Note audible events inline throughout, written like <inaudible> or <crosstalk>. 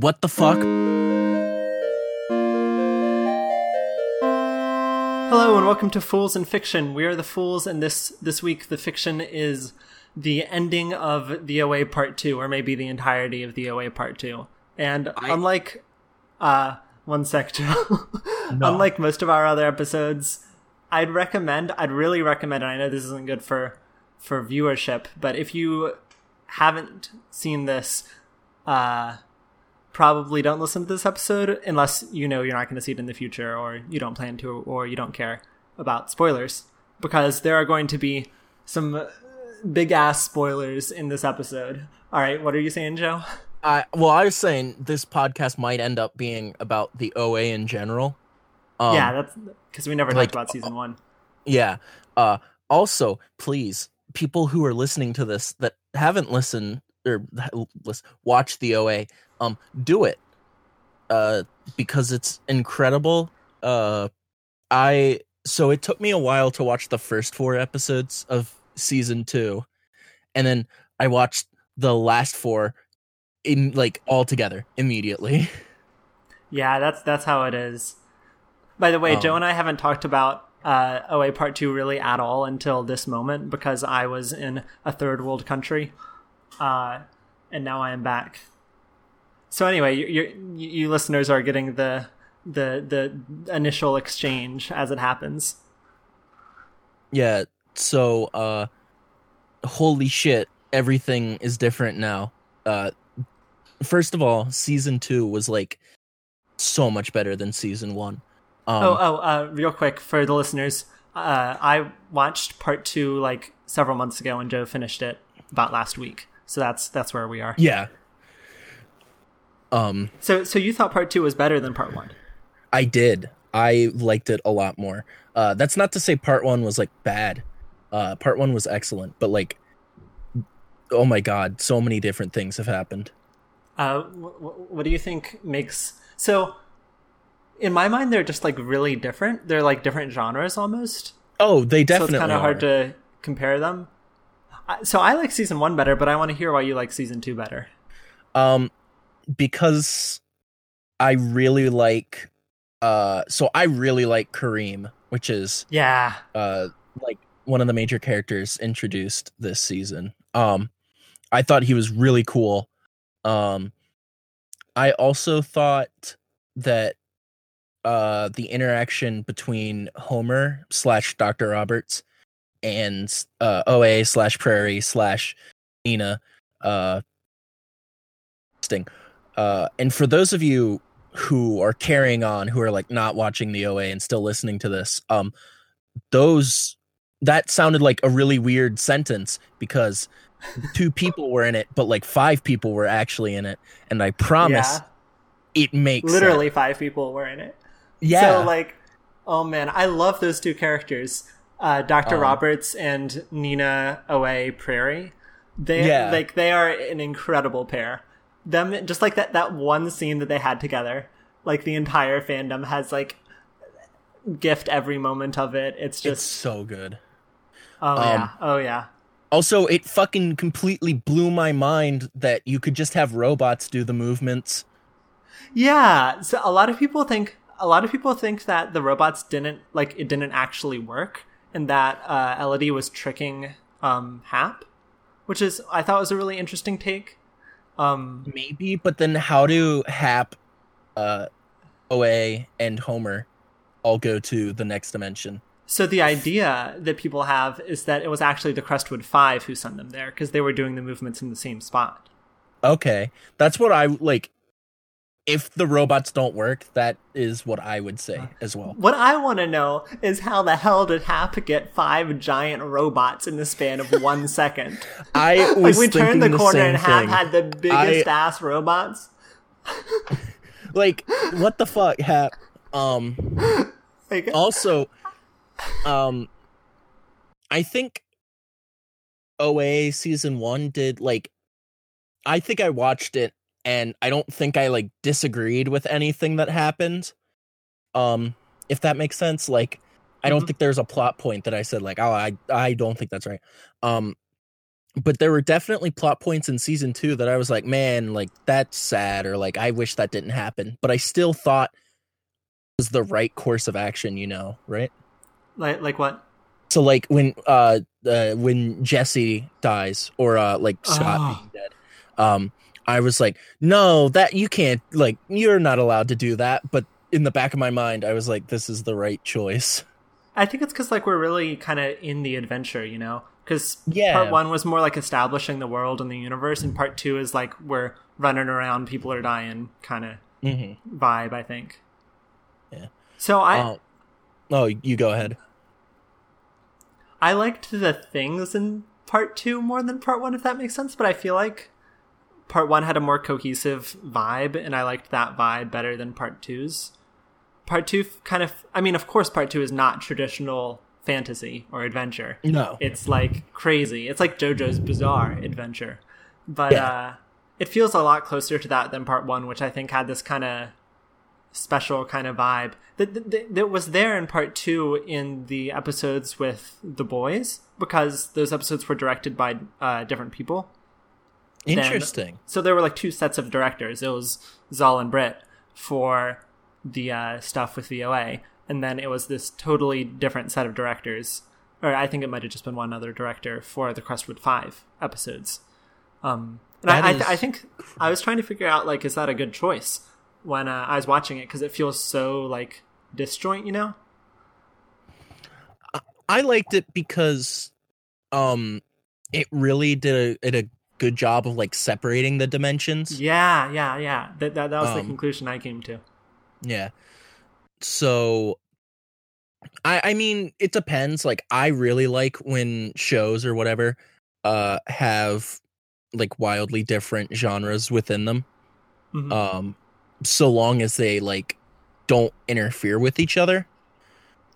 what the fuck? Hello and welcome to Fools and Fiction. We are the Fools, and this this week the fiction is the ending of the OA Part Two, or maybe the entirety of the OA Part Two. And I- unlike, uh, one sec, <laughs> No. unlike most of our other episodes, I'd recommend. I'd really recommend. And I know this isn't good for for viewership, but if you haven't seen this, uh, probably don't listen to this episode unless you know you're not going to see it in the future or you don't plan to or you don't care about spoilers because there are going to be some big ass spoilers in this episode. All right, what are you saying, Joe? I well, I was saying this podcast might end up being about the OA in general. Um, yeah, that's because we never like, talked about season one. Yeah. Uh also, please, people who are listening to this that haven't listened or listen, watch the OA, um do it. Uh because it's incredible. Uh I so it took me a while to watch the first 4 episodes of season 2 and then I watched the last 4 in like all together immediately. <laughs> Yeah, that's that's how it is. By the way, Um, Joe and I haven't talked about uh, OA Part Two really at all until this moment because I was in a third world country, uh, and now I am back. So anyway, you, you, you listeners are getting the the the initial exchange as it happens. Yeah, so uh holy shit, everything is different now. Uh first of all, season 2 was like so much better than season 1. Um oh, oh, uh, real quick for the listeners, uh, I watched Part Two like several months ago, and Joe finished it about last week. So that's that's where we are. yeah. Um So so you thought Part Two was better than Part One? I did. I liked it a lot more. Uh that's not to say part 1 was like bad. Uh part 1 was excellent, but like oh my god, so many different things have happened. Uh, wh- what do you think makes so? In my mind, they're just like really different. They're like different genres almost. Oh, they definitely so it's kind of hard to compare them. So I like season one better, but I want to hear why you like season two better. Um, because I really like, uh, so I really like Kareem, which is Yeah, uh like one of the major characters introduced this season. Um, I thought he was really cool. Um, I also thought that uh the interaction between Homer slash Doctor Roberts and uh OA slash Prairie slash Nina uh sting. Uh and for those of you who are carrying on who are like not watching the OA and still listening to this, um those that sounded like a really weird sentence because two <laughs> people were in it, but like five people were actually in it, and I promise yeah. it makes Literally sense. five people were in it. Yeah, So like, oh man, I love those two characters, uh, Doctor Um, Roberts and Nina OA Prairie. They Yeah. like they are an incredible pair. Them just like that that one scene that they had together. Like the entire fandom has like gift every moment of it. It's it's just so good. oh um, yeah, oh yeah. Also, it fucking completely blew my mind that you could just have robots do the movements. Yeah, so a lot of people think a lot of people think that the robots didn't like it didn't actually work, and that uh, Elodie was tricking um, Hap, which is I thought was a really interesting take. Um, Maybe, but then how do Hap, uh, OA, and Homer all go to the next dimension? so the idea that people have is that it was actually the Crestwood Five who sent them there because they were doing the movements in the same spot. Okay, that's what I like. If the robots don't work, that is what I would say as well. What I want to know is how the hell did Hap get five giant robots in the span of <laughs> one second? I was Like we thinking turned the corner and Hap had the biggest ass robots. <laughs> like, what the fuck, Hap? Um. <laughs> Like, also um i think oa season one did like i think i watched it and i don't think i like disagreed with anything that happened um if that makes sense like i don't Mhm. think there's a plot point that i said like oh i i don't think that's right um but there were definitely plot points in season two that I was like, man, like that's sad, or like I wish that didn't happen. But I still thought it was the right course of action, you know, right? Like like what? So like when uh, uh when Jesse dies or uh like Scott Oh. being dead, um, I was like, no, that you can't like you're not allowed to do that. But in the back of my mind, I was like, this is the right choice. I think it's because like we're really kind of in the adventure, you know. Because Yeah. part one was more like establishing the world and the universe, and part two is like we're running around, people are dying, kind of Mm-hmm. vibe. I think. Yeah. So I oh, oh, you go ahead. I liked the things in part two more than part one, if that makes sense. But I feel like part one had a more cohesive vibe, and I liked that vibe better than part two's. Part two kind of, I mean, of course, part two is not traditional fantasy or adventure. No, It's like crazy. It's like JoJo's Bizarre Adventure, but Yeah. uh, it feels a lot closer to that than part one, which I think had this kind of special kind of vibe that, that, that was there in part two in the episodes with the boys because those episodes were directed by uh, different people. Interesting. So there were like two sets of directors. It was Zal and Brit for the uh, stuff with VOA, and then it was this totally different set of directors. Or I think it might have just been one other director for the Crestwood Five episodes. Um, and I, I, th- I think I was trying to figure out like, is that a good choice when uh, I was watching it because it feels so like disjoint, you know? I liked it because um it really did a, it a good job of like separating the dimensions. Yeah, yeah, yeah. That that, that was the Um, conclusion I came to. Yeah. So I I mean it depends. Like I really like when shows or whatever uh have like wildly different genres within them. Mhm. Um so long as they like don't interfere with each other.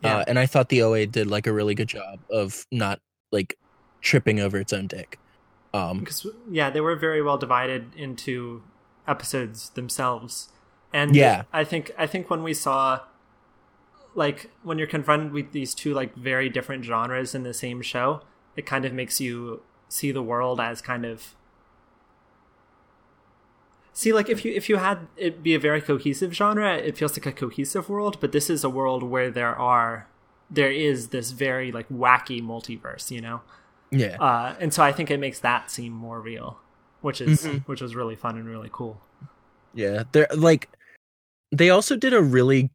Yeah. Uh, and I thought the OA did like a really good job of not like tripping over its own dick. Um because yeah they were very well divided into episodes themselves and Yeah. i think i think when we saw like when you're confronted with these two like very different genres in the same show it kind of makes you see the world as kind of see like if you if you had it be a very cohesive genre it feels like a cohesive world but this is a world where there are there is this very like wacky multiverse you know yeah. uh, and so I think it makes that seem more real, which is Mhm. which was really fun and really cool. Yeah, they're like they also did a really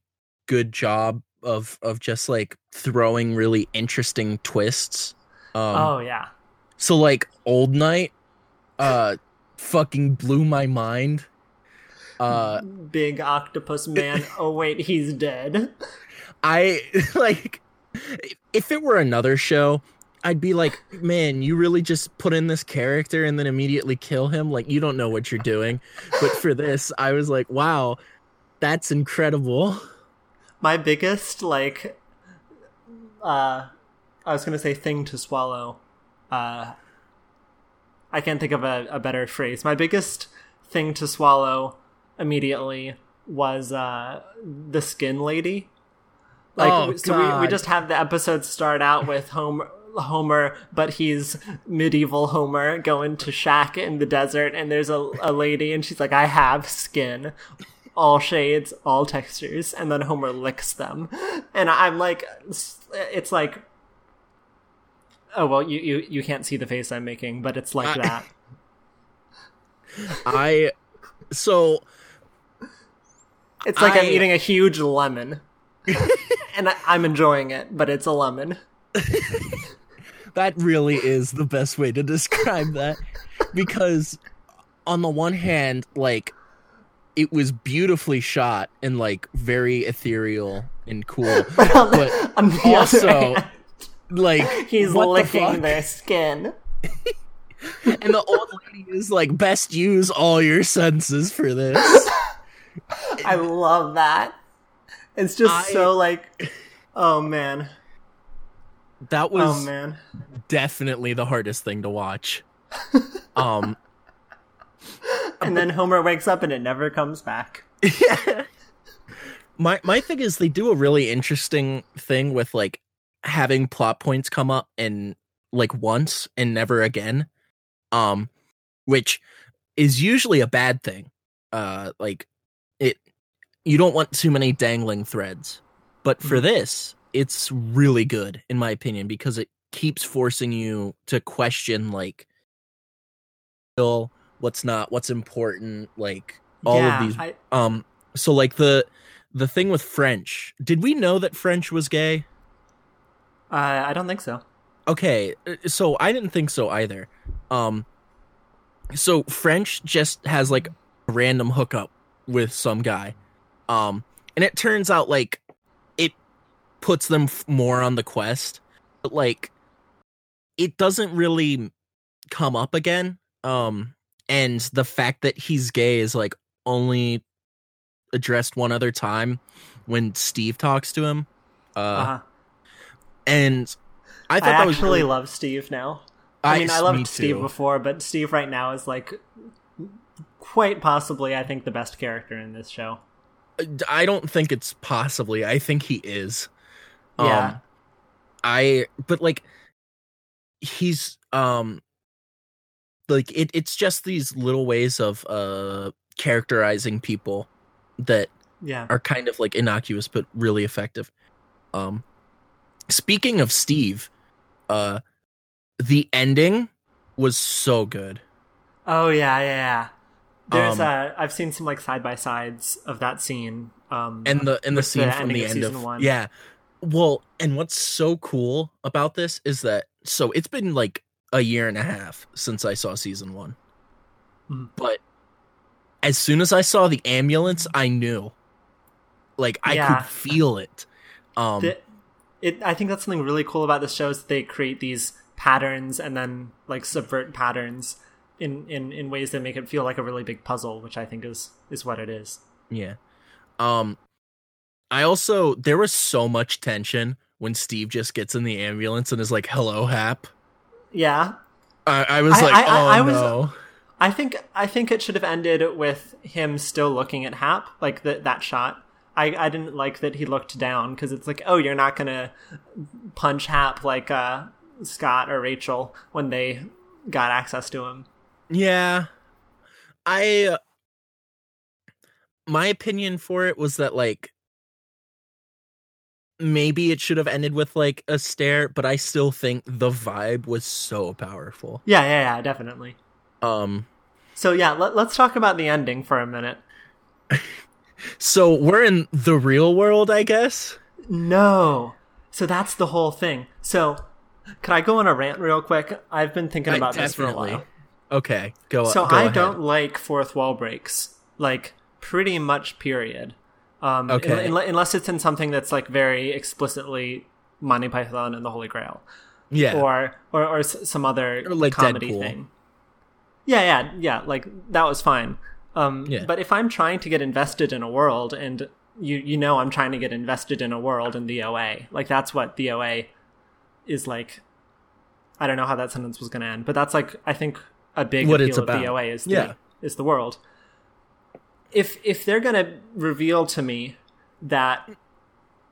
good job of of just like throwing really interesting twists. Um oh yeah, so like Old Night uh fucking blew my mind. Uh big octopus man. <laughs> oh wait, he's dead. I <laughs> like if it were another show, I'd be like, "Man, you really just put in this character and then immediately kill him? Like you don't know what you're doing." But for this, I was like, "Wow, that's incredible." My biggest like, uh, I was gonna say thing to swallow. Uh, I can't think of a, a better phrase. My biggest thing to swallow immediately was uh the skin lady. Like Oh, so we, we just have the episode start out with Homer Homer, but he's medieval Homer going to shack in the desert and there's a, a lady and she's like, I have skin. All shades, all textures, and then Homer licks them. And I'm like it's like Oh well you, you, you can't see the face I'm making, but it's like I- <laughs> that. I so It's like I, am eating a huge lemon. <laughs> and I, I'm enjoying it, but it's a lemon. <laughs> that really is the best way to <laughs> describe that because on the one hand like it was beautifully shot and like very ethereal and cool <laughs> But on the, But on the also, hand, like he's the licking fuck? their skin. <laughs> and the old lady is like best use all your senses for this I love that. It's just I- so like, oh man, that oh was man. definitely the hardest thing to watch <laughs> um And then Homer wakes up and it never comes back. <laughs> my my thing is they do a really interesting thing with like having plot points come up and like once and never again um, which is usually a bad thing. Uh, like it, you don't want too many dangling threads. But for Mhm. this, it's really good in my opinion because it keeps forcing you to question like, still what's not, what's important, like all yeah, of these I, um so like the the thing with french did we know that french was gay? Uh, I don't think so. okay uh, so i didn't think so either. Um so french just has like a random hookup with some guy. Um and it turns out like puts them f- more on the quest but like it doesn't really come up again um and the fact that he's gay is like only addressed one other time when steve talks to him uh Uh-huh. and i I, thought that was actually really, love Steve now. I, mean, I loved me Steve too. before, but Steve right now is like quite possibly, I think, the best character in this show. I don't think it's possibly. I think he is. Yeah. Um, I but like he's um like it it's just these little ways of uh characterizing people that Yeah. are kind of like innocuous but really effective. Um speaking of Steve, uh the ending was so good. Oh yeah, yeah, yeah. There's Um, uh I've seen some like side by sides of that scene. Um and the and the scene the from the end of one. yeah well and what's so cool about this is that so it's been like a year and a half since i saw season one Mhm. but as soon as i saw the ambulance i knew like i Yeah. could feel it um the, it I think that's something really cool about the show is that they create these patterns and then like subvert patterns in, in, in ways that make it feel like a really big puzzle, which I think is is what it is. yeah um i also there was so much tension when steve just gets in the ambulance and is like hello hap Yeah. i, I was I- like I- oh I was- no I think I think it should have ended with him still looking at Hap, like that that shot. I, I didn't like that he looked down because it's like, oh, you're not gonna punch Hap like uh, Scott or Rachel when they got access to him. Yeah. I uh, my opinion for it was that like maybe it should have ended with like a stare, but I still think the vibe was so powerful. Yeah, yeah, yeah, definitely. Um So yeah, let, let's talk about the ending for a minute. <laughs> so we're in the real world, I guess. No. So that's the whole thing. So, could I go on a rant real quick? I've been thinking I- about this for a while. Okay, go So go I ahead. don't like fourth wall breaks, like pretty much. Period. Um, Okay. un- unless it's in something that's like very explicitly Monty Python and the Holy Grail, Yeah. or or or some other Or like comedy Deadpool. thing. Yeah, yeah, yeah. Like that was fine. Um, Yeah. But if I'm trying to get invested in a world, and you you know I'm trying to get invested in a world in the OA, like that's what the OA is like. I don't know how that sentence was going to end, but that's like I think a big What appeal it's of the. OA is the, Yeah. is the world. If if they're going to reveal to me that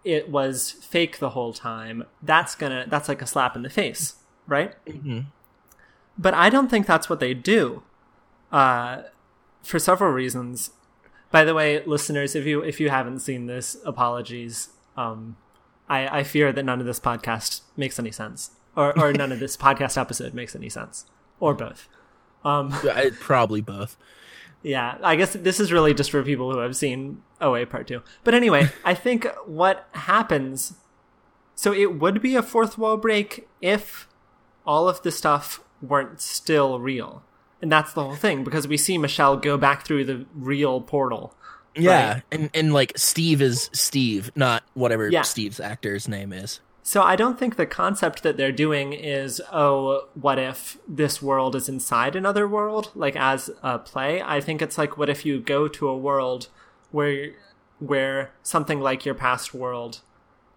it was fake the whole time, that's gonna that's like a slap in the face, right? Mhm. But I don't think that's what they do, uh, for several reasons. By the way, listeners, if you if you haven't seen this, apologies. Um, I, I fear that none of this podcast makes any sense, or or none of this <laughs> podcast episode makes any sense, or both. Um, probably both. Yeah, I guess this is really just for people who have seen OA Part 2. But anyway, <laughs> I think what happens. So it would be a fourth wall break if all of the stuff weren't still real. And that's the whole thing, because we see Michelle go back through the real portal. Yeah, Right. and and like Steve is Steve, not whatever Yeah. Steve's actor's name is. So I don't think the concept that they're doing is, oh, what if this world is inside another world, like as a play? I think it's like, what if you go to a world where where something like your past world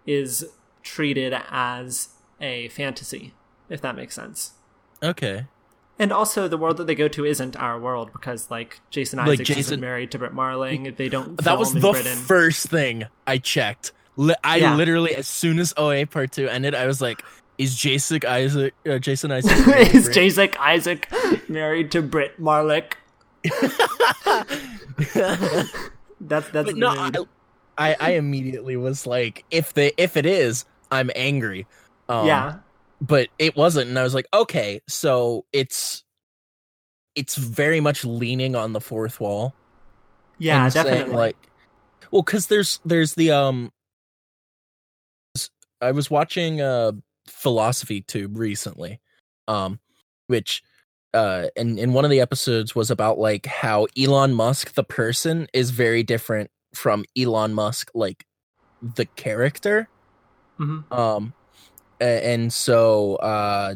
is treated as a fantasy, if that makes sense. Okay. And also, the world that they go to isn't our world because, like, Jason Like Isaacs Jason- isn't married to Brit Marling. They don't. That was the Britain. first thing I checked. Li- I Yeah. literally, as soon as OA Part Two ended, I was like, "Is Jason Isaac? Uh, Jason <laughs> Isaac? is Jason Isaac married to Brit Marling. <laughs> that's that's no, I, I I immediately was like, if the if it is, I'm angry. Um, yeah. but it wasn't, and I was like, okay, so it's it's very much leaning on the fourth wall. Yeah, and saying, definitely. like, well, because there's there's the um, I was watching uh philosophy tube recently, um, which uh, and in one of the episodes was about like how Elon Musk the person is very different from Elon Musk like the character. Mhm. Um, and so uh,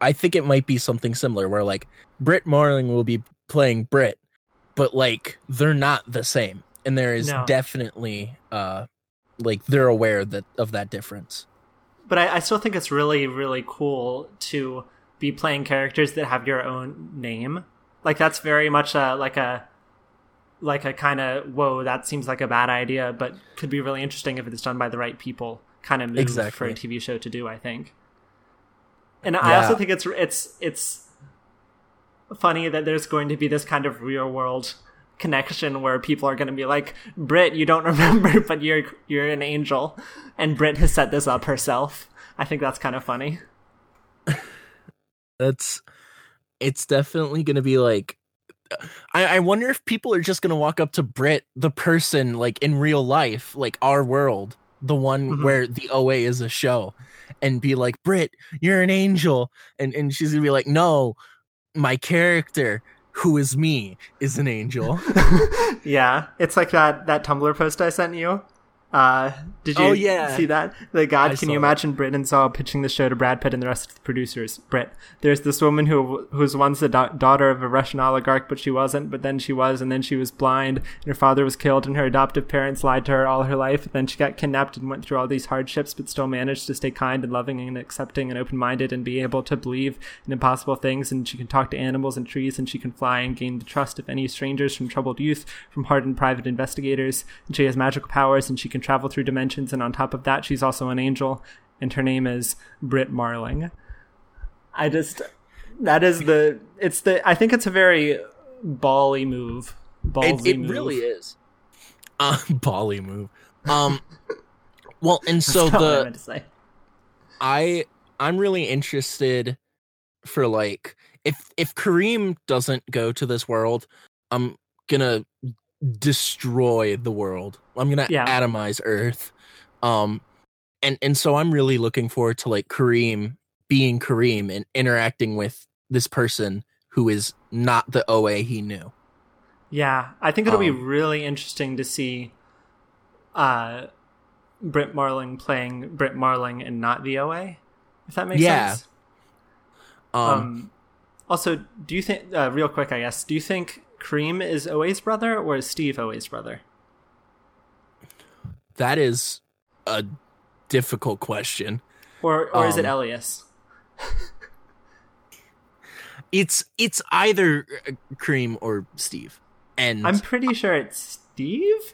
I think it might be something similar where like Brit Marling will be playing Brit, but like they're not the same, and there is No. definitely uh, like they're aware that of that difference. But I, I still think it's really, really cool to be playing characters that have your own name. Like that's very much a like a like a kind of whoa, that seems like a bad idea, but could be really interesting if it's done by the right people. Kind of move for a TV show to do, I think. And I also think it's it's it's funny that there's going to be this kind of real world connection where people are going to be like, "Brit, you don't <laughs> remember, but you're you're an angel," and Brit has set this up herself. I think that's kind of funny. <laughs> That's it's definitely gonna be like I, I wonder if people are just gonna walk up to Brit, the person, like in real life, like our world, the one Mhm. where the OA is a show, and be like, Brit, you're an angel. And and she's gonna be like, No, my character, who is me, is an angel. <laughs> yeah, it's like that that Tumblr post I sent you. Uh, did you Oh, yeah. see that? The God, I can you imagine Brit and Zal pitching the show to Brad Pitt and the rest of the producers? Brit, there's this woman who who was once the da- daughter of a Russian oligarch, but she wasn't. But then she was, and then she was blind, and her father was killed, and her adoptive parents lied to her all her life. And Then she got kidnapped and went through all these hardships, but still managed to stay kind and loving and accepting and open minded and be able to believe in impossible things. And she can talk to animals and trees, and she can fly and gain the trust of any strangers from troubled youth, from hardened private investigators. And she has magical powers, and she can travel through dimensions. And on top of that, she's also an angel, and her name is Brit Marling. I just that is the it's the I think it's a very bally move. it Ballsy it move. really is. Uh <laughs> Bali move. Um well and <laughs> so That's not what I the meant to say. I I'm really interested for like if if Kareem doesn't go to this world, I'm gonna destroy the world. I'm gonna Yeah. atomize Earth. Um and and so I'm really looking forward to like Kareem being Kareem and interacting with this person who is not the OA he knew. Yeah, I think it'll be Um, really interesting to see uh Brit Marling playing Brit Marling and not the OA. If that makes Yeah. sense. Um, Um, also, do you think uh, real quick? I guess. Do you think Kareem is OA's brother or is Steve OA's brother? that is a difficult question. Or or is it Um, Elias? <laughs> It's it's either Kareem or Steve. And I'm pretty sure it's Steve.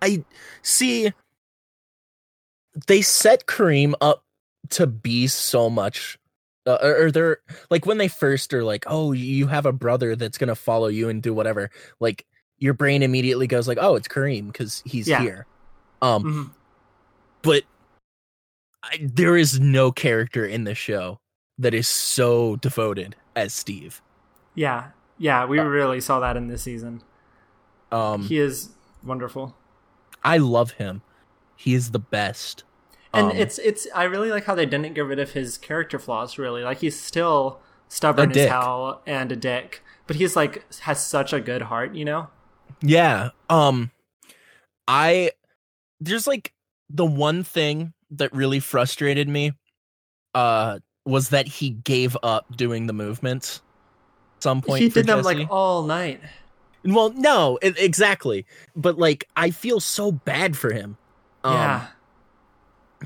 I see they set Kareem up to be so much uh, or, they're like when they first are like, "Oh, you have a brother that's going to follow you and do whatever." Like your brain immediately goes like, "Oh, it's Kareem cuz he's Yeah. here." Um Mhm. but I, there is no character in the show that is so devoted as Steve. Yeah, yeah, we Uh, really saw that in this season. Um He is wonderful. I love him. He is the best. And Um, it's it's i really like how they didn't get rid of his character flaws really. Like he's still stubborn as hell and a dick but he's like has such a good heart you know? Yeah. Um I there's like the one thing that really frustrated me uh was that he gave up doing the movements some point he did them Jesse. like all night. Well no e- exactly. But like i feel so bad for him. Um, yeah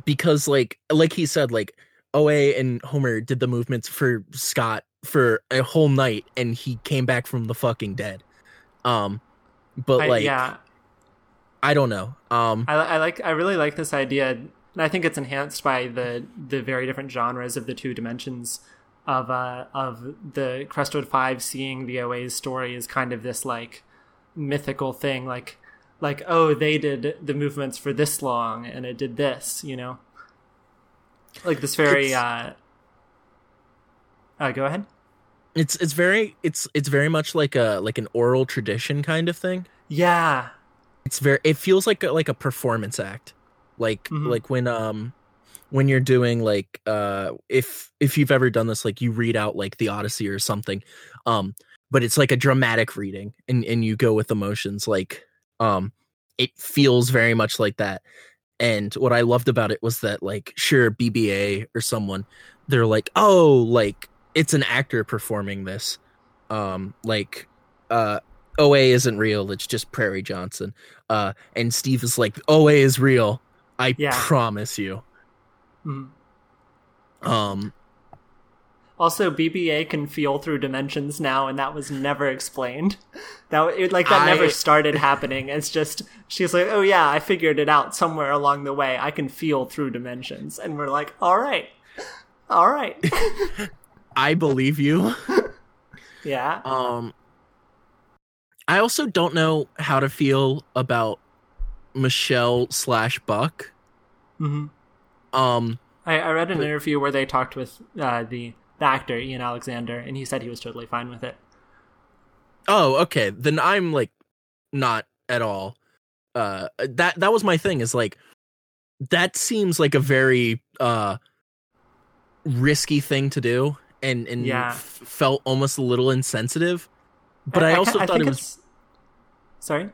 because like like he said like oa and homer did the movements for scott for a whole night and he came back from the fucking dead. Um but I, like yeah. I don't know. Um I, I like i really like this idea and i think it's enhanced by the the very different genres of the two dimensions of uh of the Crestwood Five seeing the OA's story is kind of this like mythical thing, like like oh they did the movements for this long and it did this, you know, like this very It's- uh. Uh, go ahead. It's it's very it's it's very much like a like an oral tradition kind of thing. Yeah, It's very it feels like a, like a performance act. Like Mhm. like when um when you're doing like uh if if you've ever done this like you read out like the Odyssey or something. Um but it's like a dramatic reading and and you go with emotions like um it feels very much like that. And what I loved about it was that like sure BBA or someone they're like oh like it's an actor performing this. Um like uh OA isn't real, it's just Prairie Johnson. Uh and Steve is like OA is real. I Yeah. promise you. Mhm. Um Also, BBA can feel through dimensions now, and that was never explained. That it, like that I- never started <laughs> happening. It's just she's like, "Oh yeah, I figured it out somewhere along the way. I can feel through dimensions," and we're like, "All right, all right, <laughs> I believe you. <laughs> yeah." Um I also don't know how to feel about Michelle slash Buck. hmm Um I, I read an interview where they talked with uh, the the actor Ian Alexander, and he said he was totally fine with it. oh okay, then I'm like not at all. Uh that that was my thing is like that seems like a very uh risky thing to do and and Yeah. f- felt almost a little insensitive. But I, ca- also thought think it was Sorry.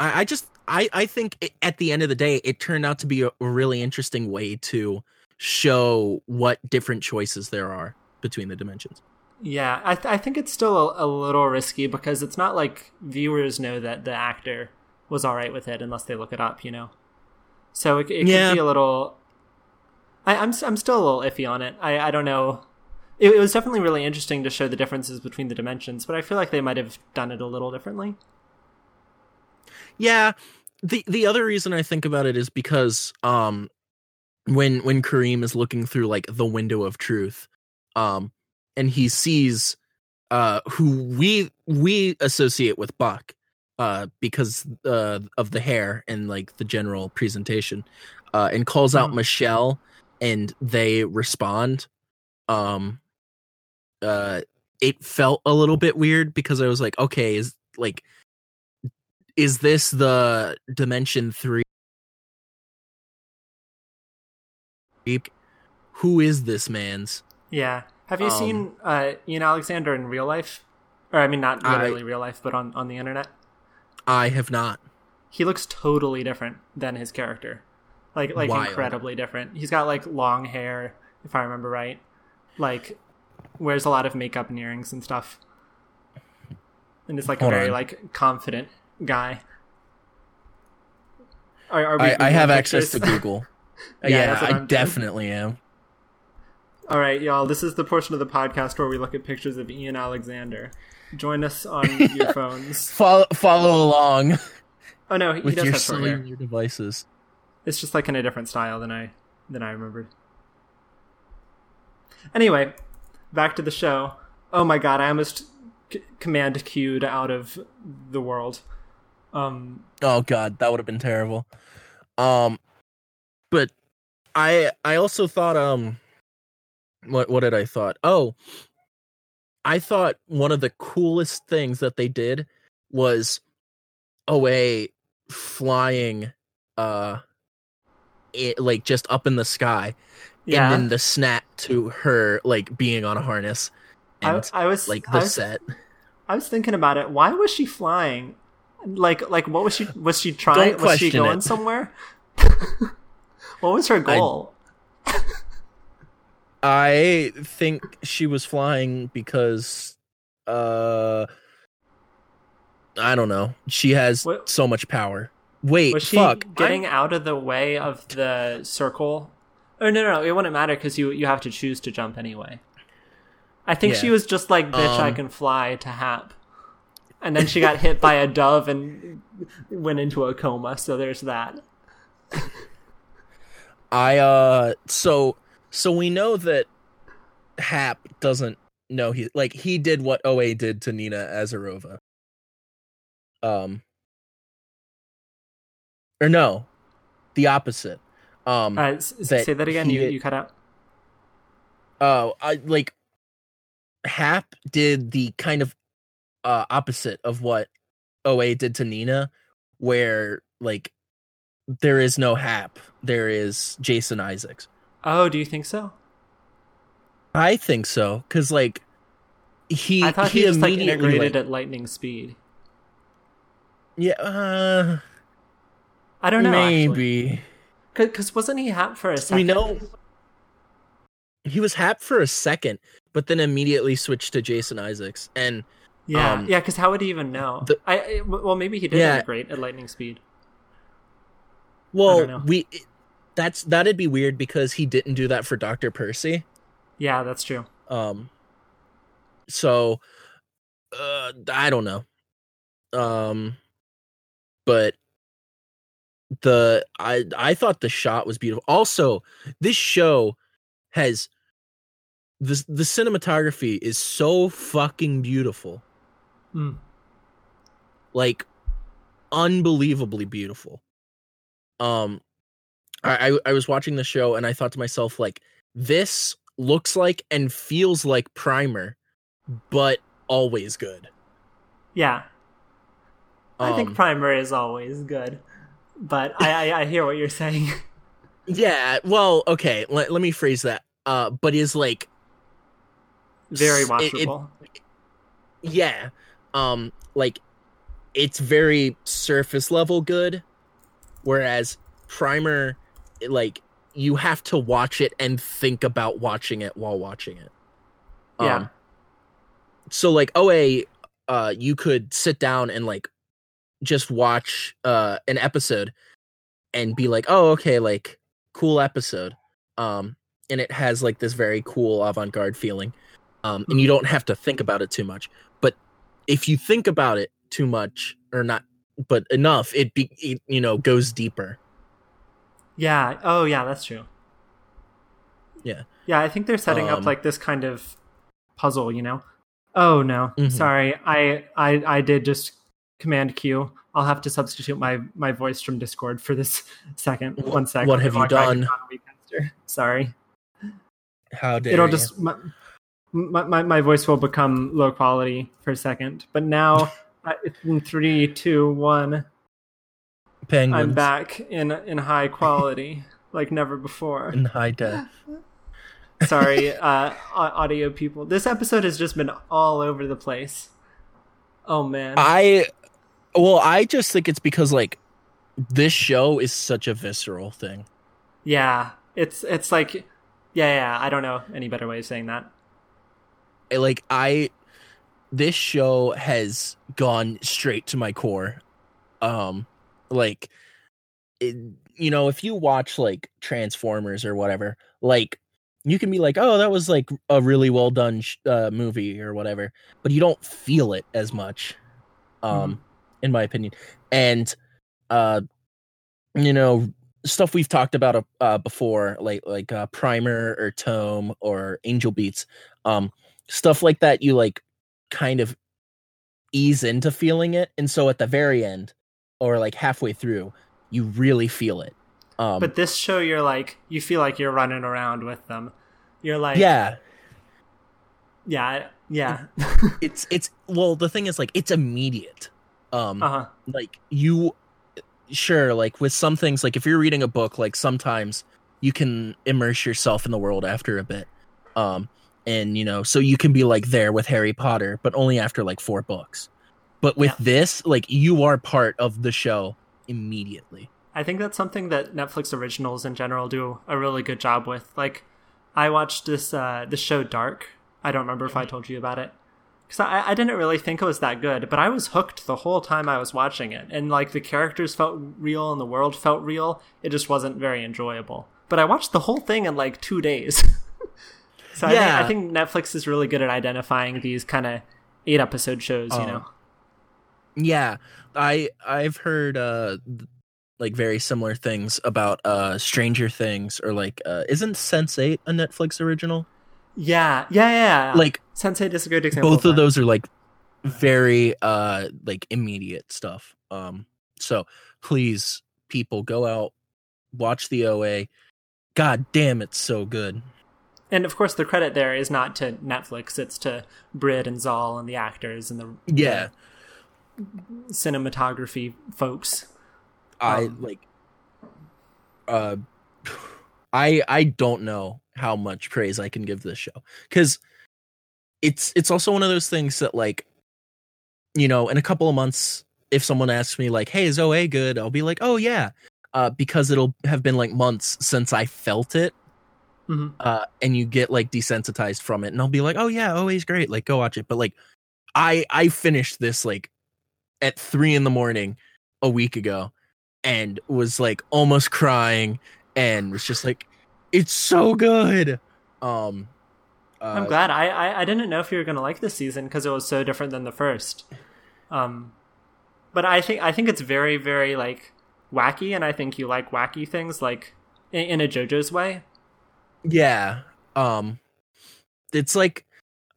I, I just I I think it, at the end of the day, it turned out to be a really interesting way to show what different choices there are between the dimensions. Yeah, I, th- I think it's still a, a little risky because it's not like viewers know that the actor was all right with it unless they look it up, you know. So it, it Yeah. could be a little. I, I'm s- I'm still a little iffy on it. I I don't know. It, it was definitely really interesting to show the differences between the dimensions, but I feel like they might have done it a little differently. Yeah, the the other reason I think about it is because um when when Kareem is looking through like the window of truth, um, and he sees uh who we we associate with Buck, uh, because uh of the hair and like the general presentation, uh, and calls out Mhm. Michelle, and they respond, um, uh, it felt a little bit weird because I was like, okay, is like is this the dimension three who is this man's Yeah. Have you Um, seen uh, Ian Alexander in real life? Or I mean, not I- literally real life, but on on the internet. i have not he looks totally different than his character like like Wild. incredibly different he's got like long hair if i remember right like wears a lot of makeup and earrings and stuff and is like Hold a very on. like confident guy are, are we I, I have access to google <laughs> Yeah, yeah, i doing. definitely am all right y'all this is the portion of the podcast where we look at pictures of ian alexander join us on <laughs> your phones follow follow along oh no he, he with does your have short hair cellular devices It's just like in a different style than I than I remembered. Anyway, back to the show. Oh my god, I almost c- command queued out of the world. Um, oh god that would have been terrible um but i i also thought um what what did i thought oh i thought one of the coolest things that they did was oa flying uh it like just up in the sky yeah, and then the snap to her like being on a harness I, and I was like I the was, set I was thinking about it. Why was she flying? Like like what was she was she trying? Was she going it. somewhere? <laughs> what was her goal? I <laughs> think she was flying because uh I don't know. She has What- so much power. Wait, was she fuck. getting I'm- out of the way of the circle? Oh no, no, no! It wouldn't matter because you you have to choose to jump anyway. I think she was just like, "Bitch, I Um, can fly" to Hap, and then she got hit by a dove and went into a coma. So there's that. I uh so so we know that Hap doesn't know he like he did what OA did to Nina Azarova. Um or no, the opposite. Um Uh, that say that again. You did- you cut out. Oh, I like Hap did the kind of uh opposite of what OA did to Nina, where like there is no Hap, there is Jason Isaacs. Oh, do you think so? I think so, because like he I thought he, he, just like immediately integrated like, at lightning speed. yeah, uh, I don't know. maybe because wasn't he Hap for a second? we know he was Hap for a second, but then immediately switched to Jason Isaacs, and Yeah, um, yeah. Because how would he even know? the- I, well maybe he did Yeah. integrate at lightning speed. well, we that's that'd be weird because he didn't do that for Doctor Percy. Yeah, that's true. Um, so uh, I don't know. Um, but the I I thought the shot was beautiful. Also, this show has the the cinematography is so fucking beautiful, Hmm. like unbelievably beautiful. Um, I I, I was watching the show and I thought to myself like this looks like and feels like Primer, but always good. Yeah, I think Um, primer is always good, but I, I I hear what you're saying. <laughs> Yeah, well, okay, let, let me phrase that. Uh, but is like Very s- it- it- watchable. yeah, um, like it's very surface level good, whereas Primer, like you have to watch it and think about watching it while watching it. Yeah. Um, so like OA, uh, you could sit down and like just watch uh an episode and be like, oh, okay, like cool episode. Um, and it has like this very cool avant-garde feeling. Um, and you don't have to think about it too much. But if you think about it too much or not, but enough, it be it, you know goes deeper. Yeah. Oh, yeah, that's true. Yeah. Yeah, I think they're setting up Um, like this kind of puzzle, you know. Oh no, Mhm. sorry. I I I did just command Q. I'll have to substitute my my voice from Discord for this <laughs> second. One sec. what have you I'll try to done? get on Wecaster. Sorry. How dare It'll just my, my my my voice will become low quality for a second, but now <laughs> in three, two, one. Penguins I'm back in in high <laughs> quality like never before. in high def. Sorry, <laughs> uh, audio people. This episode has just been all over the place. Oh man. I well, I just think it's because like this show is such a visceral thing. yeah, it's it's like, yeah, yeah. I don't know any better way of saying that. Like I this show has gone straight to my core. Um like it, you know, if you watch like Transformers or whatever, like you can be like, "Oh, that was like a really well done sh- uh, movie or whatever," but you don't feel it as much. Um in my opinion. And uh you know, stuff we've talked about uh before like like uh Primer or Tome or Angel Beats. Um stuff like that you like kind of ease into feeling it and so at the very end or like halfway through you really feel it. Um But this show, you're like, you feel like you're running around with them. You're like, yeah, yeah, yeah. <laughs> it's it's well the thing is like it's immediate. Um uh huh. like you sure like with some things like if you're reading a book like sometimes you can immerse yourself in the world after a bit um and you know so you can be like there with harry potter but only after like four books but with Yeah. this like you are part of the show immediately I think that's something that Netflix originals in general do a really good job with. Like, I watched this uh, this show Dark. I don't remember if I told you about it because I, I didn't really think it was that good, but I was hooked the whole time I was watching it, and like the characters felt real and the world felt real. It just wasn't very enjoyable. But I watched the whole thing in like two days. <laughs> so Yeah. I, think, I think Netflix is really good at identifying these kind of eight episode shows. You Oh. know. Yeah i i've heard uh like very similar things about uh stranger things or like uh isn't sense 8 a netflix original Yeah, yeah, yeah. Like Sense8 is a good example. both of that. those are like very uh like immediate stuff. Um so please people go out watch the OA. God damn it's so good. And of course, the credit there is not to Netflix; it's to Brit and Zal and the actors and the Yeah. the cinematography folks. I Um, like uh <sighs> I I don't know how much praise I can give this show. Cuz it's it's also one of those things that like you know in a couple of months if someone asks me like hey is OA good? I'll be like oh yeah. Uh because it'll have been like months since I felt it. Mhm. uh and you get like desensitized from it. And I'll be like oh yeah OA's great. Like go watch it. But like I I finished this like at 3 in the morning a week ago and was like almost crying and was just like it's so good um uh, I'm glad. I, I I didn't know if you were gonna like this season because it was so different than the first. Um, but I think I think it's very very like wacky, and I think you like wacky things like in, in a JoJo's way. yeah um it's like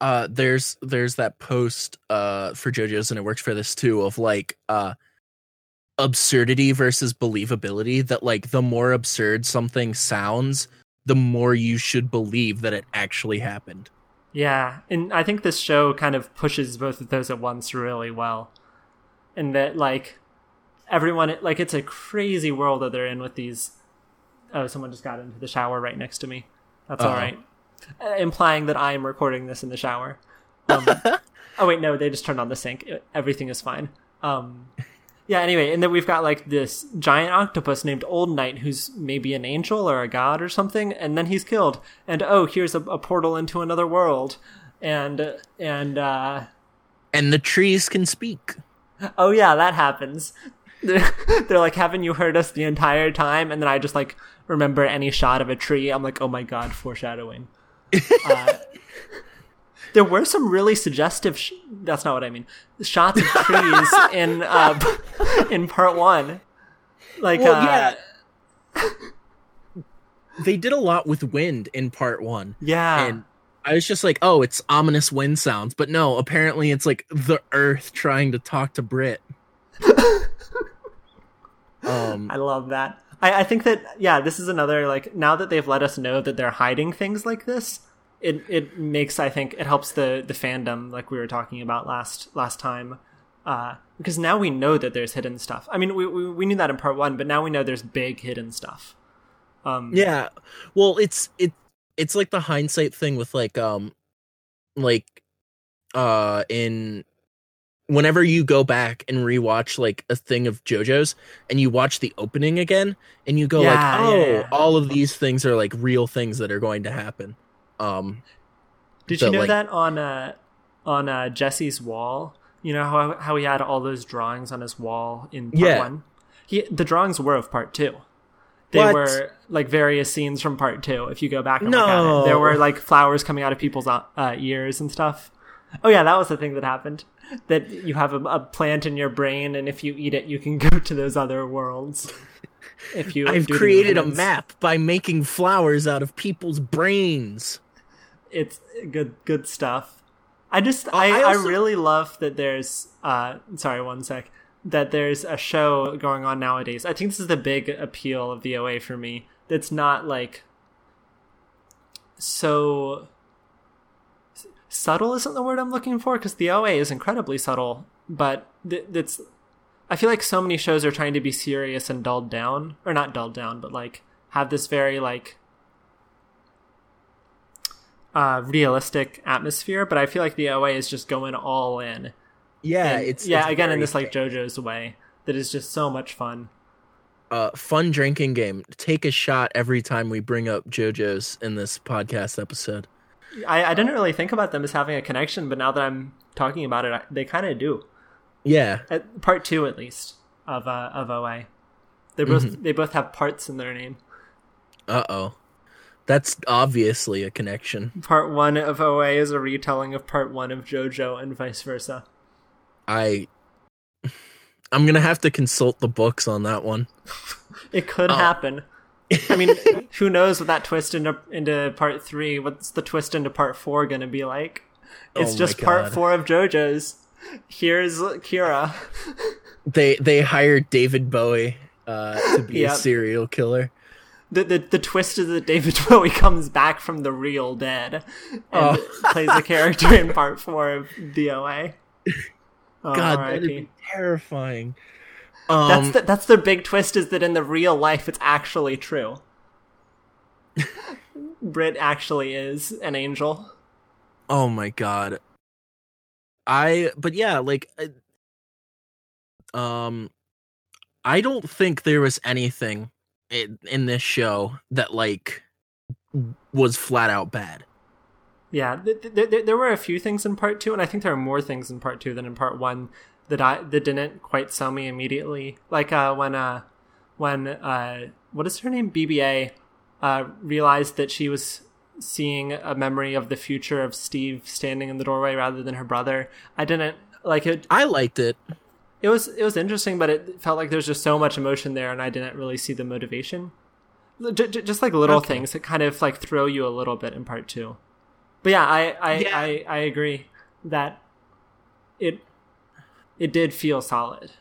uh there's there's that post uh for jojo's and it works for this too of like uh absurdity versus believability that like the more absurd something sounds the more you should believe that it actually happened Yeah, and I think this show kind of pushes both of those at once really well. And that like everyone like it's a crazy world that they're in with these Oh, someone just got into the shower right next to me. That's all Uh-oh. right. Uh, implying that I am recording this in the shower. Um, <laughs> oh wait, no, they just turned on the sink. Everything is fine. Um yeah, anyway, and then we've got like this giant octopus named Old Night who's maybe an angel or a god or something, and then he's killed. And oh, here's a, a portal into another world. And and uh and the trees can speak oh yeah, that happens. They're, <laughs> they're like, haven't you heard us the entire time? And then I just like remember any shot of a tree. I'm like, oh my god, foreshadowing. Uh, there were some really suggestive. Sh- that's not what I mean. Shots of trees <laughs> in uh, in part one. Like, Well, uh, yeah. they did a lot with wind in part one yeah, and I was just like, oh, it's ominous wind sounds, but no, apparently it's like the earth trying to talk to Brit. <laughs> um, I love that. I, I think that yeah, this is another like now that they've let us know that they're hiding things like this, it it makes I think it helps the the fandom like we were talking about last last time. Uh, because now we know that there's hidden stuff. I mean, we, we we knew that in part one, but now we know there's big hidden stuff. Um, yeah, well, it's it it's like the hindsight thing with like um, like uh, in whenever you go back and rewatch like a thing of JoJo's and you watch the opening again and you go Yeah, like, oh, yeah. all of these things are like real things that are going to happen. Um, Did So, you know like- that on uh on uh Jesse's wall? You know how how he had all those drawings on his wall in part Yeah. one. He the drawings were of part two. They What? were like various scenes from part two. If you go back and look at No. it, there were like flowers coming out of people's uh, uh, ears and stuff. Oh yeah, that was the thing that happened. That you have a, a plant in your brain, and if you eat it, you can go to those other worlds. If you, I've created a map by making flowers out of people's brains. it's good good stuff i just Oh, I, I I, really love that there's uh sorry one sec that there's a show going on nowadays i think this is the big appeal of the oa for me that's not like so subtle isn't the word i'm looking for because the oa is incredibly subtle but th- it's i feel like so many shows are trying to be serious and dulled down or not dulled down but like have this very like uh, realistic atmosphere, but I feel like the OA is just going all in. Yeah, And- it's yeah it's again in this like JoJo's way that is just so much fun. uh, fun drinking game. Take a shot every time we bring up JoJo's in this podcast episode. I, I didn't really think about them as having a connection, but now that I'm talking about it, I, they kind of do. Yeah, At part two, at least of uh, of OA, they both Mm-hmm. they both have parts in their name. uh oh, that's obviously a connection. Part one of OA is a retelling of part one of JoJo, and vice versa. I, I'm gonna have to consult the books on that one. <laughs> It could Oh. happen. I mean, <laughs> who knows what that twist into into part three? What's the twist into part four going to be like? It's Oh just part four of JoJo's. Here's Kira. <laughs> They they hired David Bowie uh, to be Yep. a serial killer. The, the the twist is that David <laughs> Bowie comes back from the real dead and Oh. plays a character in part four of DOA. Oh, God, that'd be terrifying. Um, That's the, that's the big twist is that in the real life it's actually true. <laughs> Brit actually is an angel. Oh my god. I but yeah, like uh, um I don't think there was anything in, in this show that like was flat out bad. Yeah, th- th- th- there were a few things in part two, and I think there are more things in part two than in part one that I that didn't quite sell me immediately. Like uh, when uh, when uh, what is her name? BBA uh, realized that she was seeing a memory of the future of Steve standing in the doorway rather than her brother. I didn't like it. I liked it. It was it was interesting, but it felt like there's just so much emotion there, and I didn't really see the motivation. J- j- just like little Okay. things that kind of like throw you a little bit in part two. But yeah, I I, Yeah. I I agree that it it did feel solid.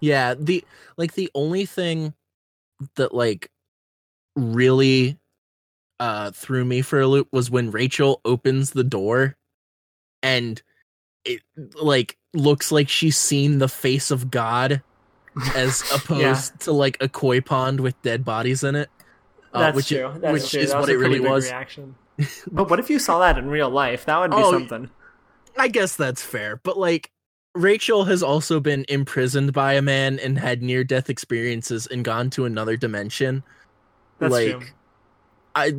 Yeah, the like the only thing that like really uh threw me for a loop was when Rachel opens the door and it like looks like she's seen the face of God as <laughs> opposed to like a koi pond with dead bodies in it. uh, That's which, true. That's which true. is That what it really was. Reaction. but what if you saw that in real life? That would be Oh, something. I guess that's fair, but like Rachel has also been imprisoned by a man and had near death experiences and gone to another dimension. That's like true. I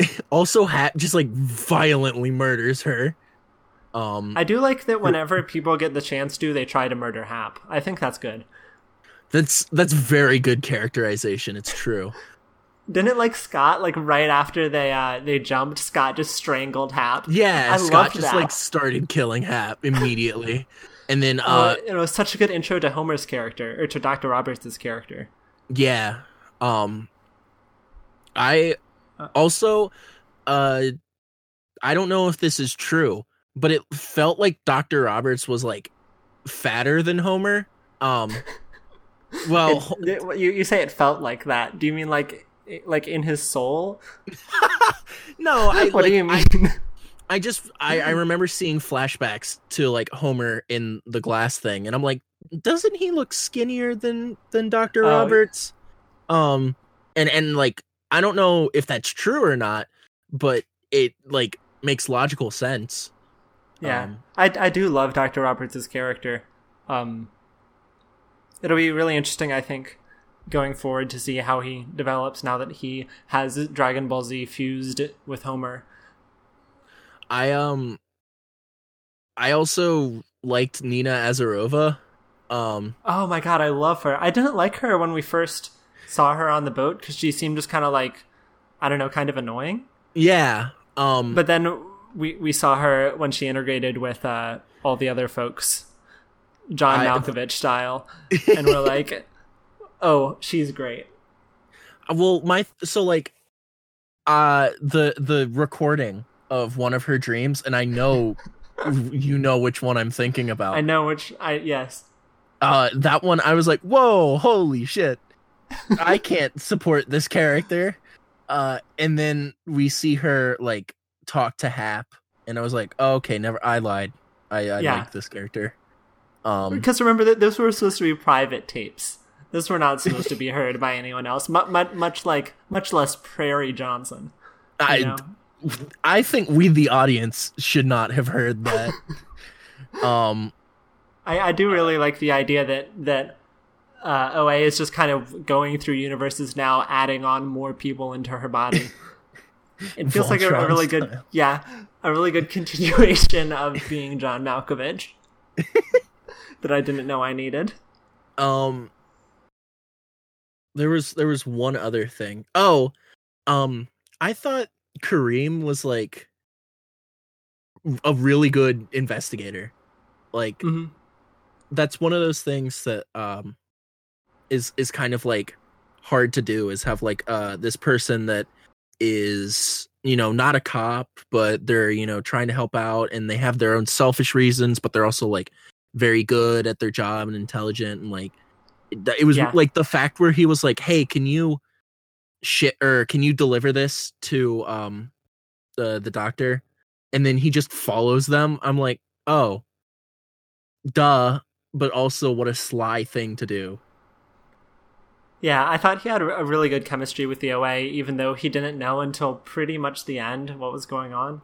<laughs> also ha- just like violently murders her. Um I do like that whenever people get the chance to, they try to murder Hap. I think that's good. that's that's very good characterization. It's true. Didn't it like Scott like right after they uh they jumped, Scott just strangled Hap. Yeah, I Scott just that. like started killing Hap immediately. <laughs> and then Uh, uh it was such a good intro to Homer's character or to Dr. Roberts' character. yeah. Um I also uh I don't know if this is true, but it felt like Dr. Roberts was like fatter than Homer. Um <laughs> well, It- it- you you say it felt like that. Do you mean like like in his soul? <laughs> no, I <laughs> what like, do you mean? I just I, I remember seeing flashbacks to like Homer in the glass thing, and I'm like, doesn't he look skinnier than than Doctor Oh. Roberts? Um, and and like I don't know if that's true or not, but it like makes logical sense. yeah, Um, I I do love Dr. Roberts' character. Um, it'll be really interesting, I think, going forward to see how he develops now that he has Dragon Ball Z fused with Homer. I um, I also liked Nina Azarova. Um, Oh my god, I love her. I didn't like her when we first saw her on the boat because she seemed just kind of like, I don't know, kind of annoying. yeah. Um, But then we we saw her when she integrated with uh, all the other folks, John I- <laughs> Malkovich style, and we're like, oh, she's great. well my so like uh the the recording of one of her dreams and i know you know which one i'm thinking about I know which I yes. uh that one i was like whoa holy shit i <laughs> can't support this character uh and then we see her like talk to hap and i was like oh, okay never i lied i i Yeah. like this character um Because remember that those were supposed to be private tapes. Those were not supposed to be heard by anyone else. Much, much, much like much less Prairie Johnson. i know? I think we the audience should not have heard that <laughs> um I, I do really like the idea that that uh, OA is just kind of going through universes now, adding on more people into her body. <laughs> It feels like a, a Voltron really good, yeah, a really good continuation of being John Malkovich <laughs> that I didn't know I needed. um there was there was one other thing oh um i thought kareem was like a really good investigator like Mhm. that's one of those things that um is is kind of like hard to do is have like uh this person that is you know not a cop but they're you know trying to help out and they have their own selfish reasons but they're also like very good at their job and intelligent and like it, it was Yeah. like the fact where he was like hey can you shit or can you deliver this to um the the doctor and then he just follows them i'm like oh duh but also what a sly thing to do Yeah, I thought he had a really good chemistry with the OA, even though he didn't know until pretty much the end what was going on.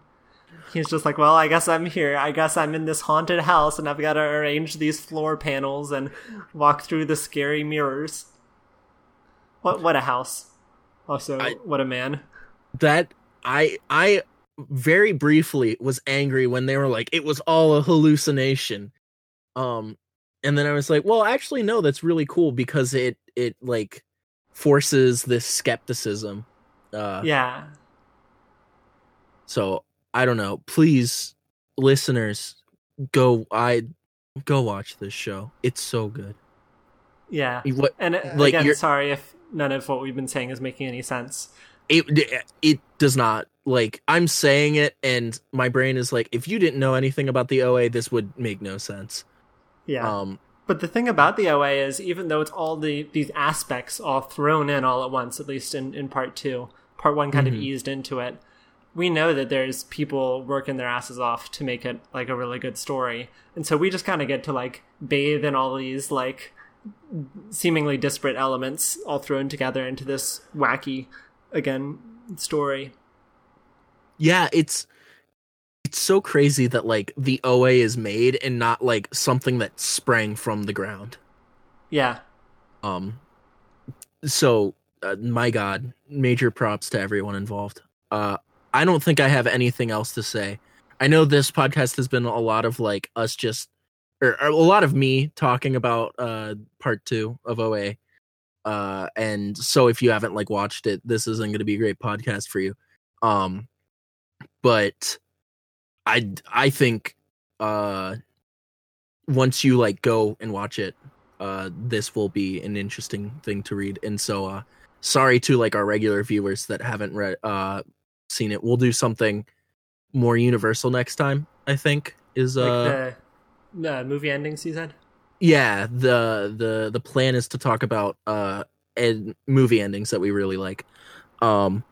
He's just like, well, I guess I'm here. I guess I'm in this haunted house and I've got to arrange these floor panels and walk through the scary mirrors. What what a house. Also, I- what a man. that i i very briefly was angry when they were like it was all a hallucination um and then i was like well actually no that's really cool because it it like forces this skepticism uh Yeah. so i don't know please listeners go i go watch this show it's so good Yeah. what And uh, Like, again, you're- sorry if none of what we've been saying is making any sense. it it does not like i'm saying it and my brain is like if you didn't know anything about the oa this would make no sense Yeah. um But the thing about the OA is, even though it's all the these aspects all thrown in all at once, at least in, in part two, part one kind of Mhm. eased into it. We know that there's people working their asses off to make it like a really good story, and so we just kind of get to like bathe in all these like seemingly disparate elements all thrown together into this wacky, again, story. yeah it's it's so crazy that like the oa is made and not like something that sprang from the ground. Yeah, um so uh, my god major props to everyone involved. Uh i don't think i have anything else to say. I know this podcast has been a lot of like us just or, or a lot of me talking about uh part two of oa uh and so if you haven't like watched it this isn't going to be a great podcast for you. Um but i i think uh once you like go and watch it uh this will be an interesting thing to read. And so uh sorry to like our regular viewers that haven't read uh seen it. We'll do something more universal next time i think is like uh the uh, movie endings. You said. yeah the the the plan is to talk about uh and movie endings that we really like um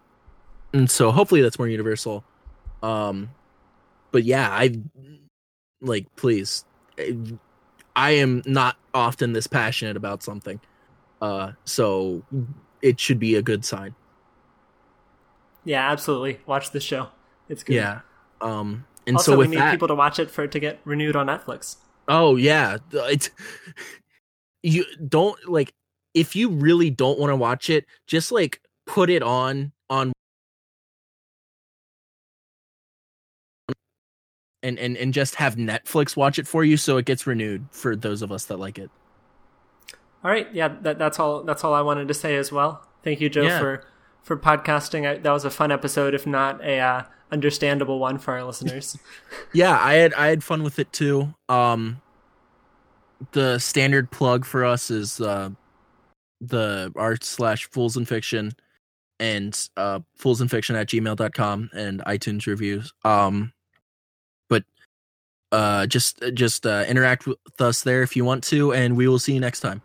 and so hopefully that's more universal um but yeah i like please i am not often this passionate about something uh so it should be a good sign Yeah, absolutely. Watch this show. It's good. yeah um and also, so we need that people to watch it for it to get renewed on Netflix. Oh yeah, it's you don't like if you really don't want to watch it, just like put it on on and and and just have Netflix watch it for you so it gets renewed for those of us that like it. All right, yeah, that, that's all. That's all I wanted to say as well. Thank you, Joe, Yeah. for for podcasting. I, that was a fun episode, if not a uh, understandable one for our listeners. <laughs> Yeah, I had I had fun with it too. Um the standard plug for us is uh the art slash fools and fiction and uh fools and fiction at gmail.com and iTunes reviews. Um but uh just just uh interact with us there if you want to and we will see you next time.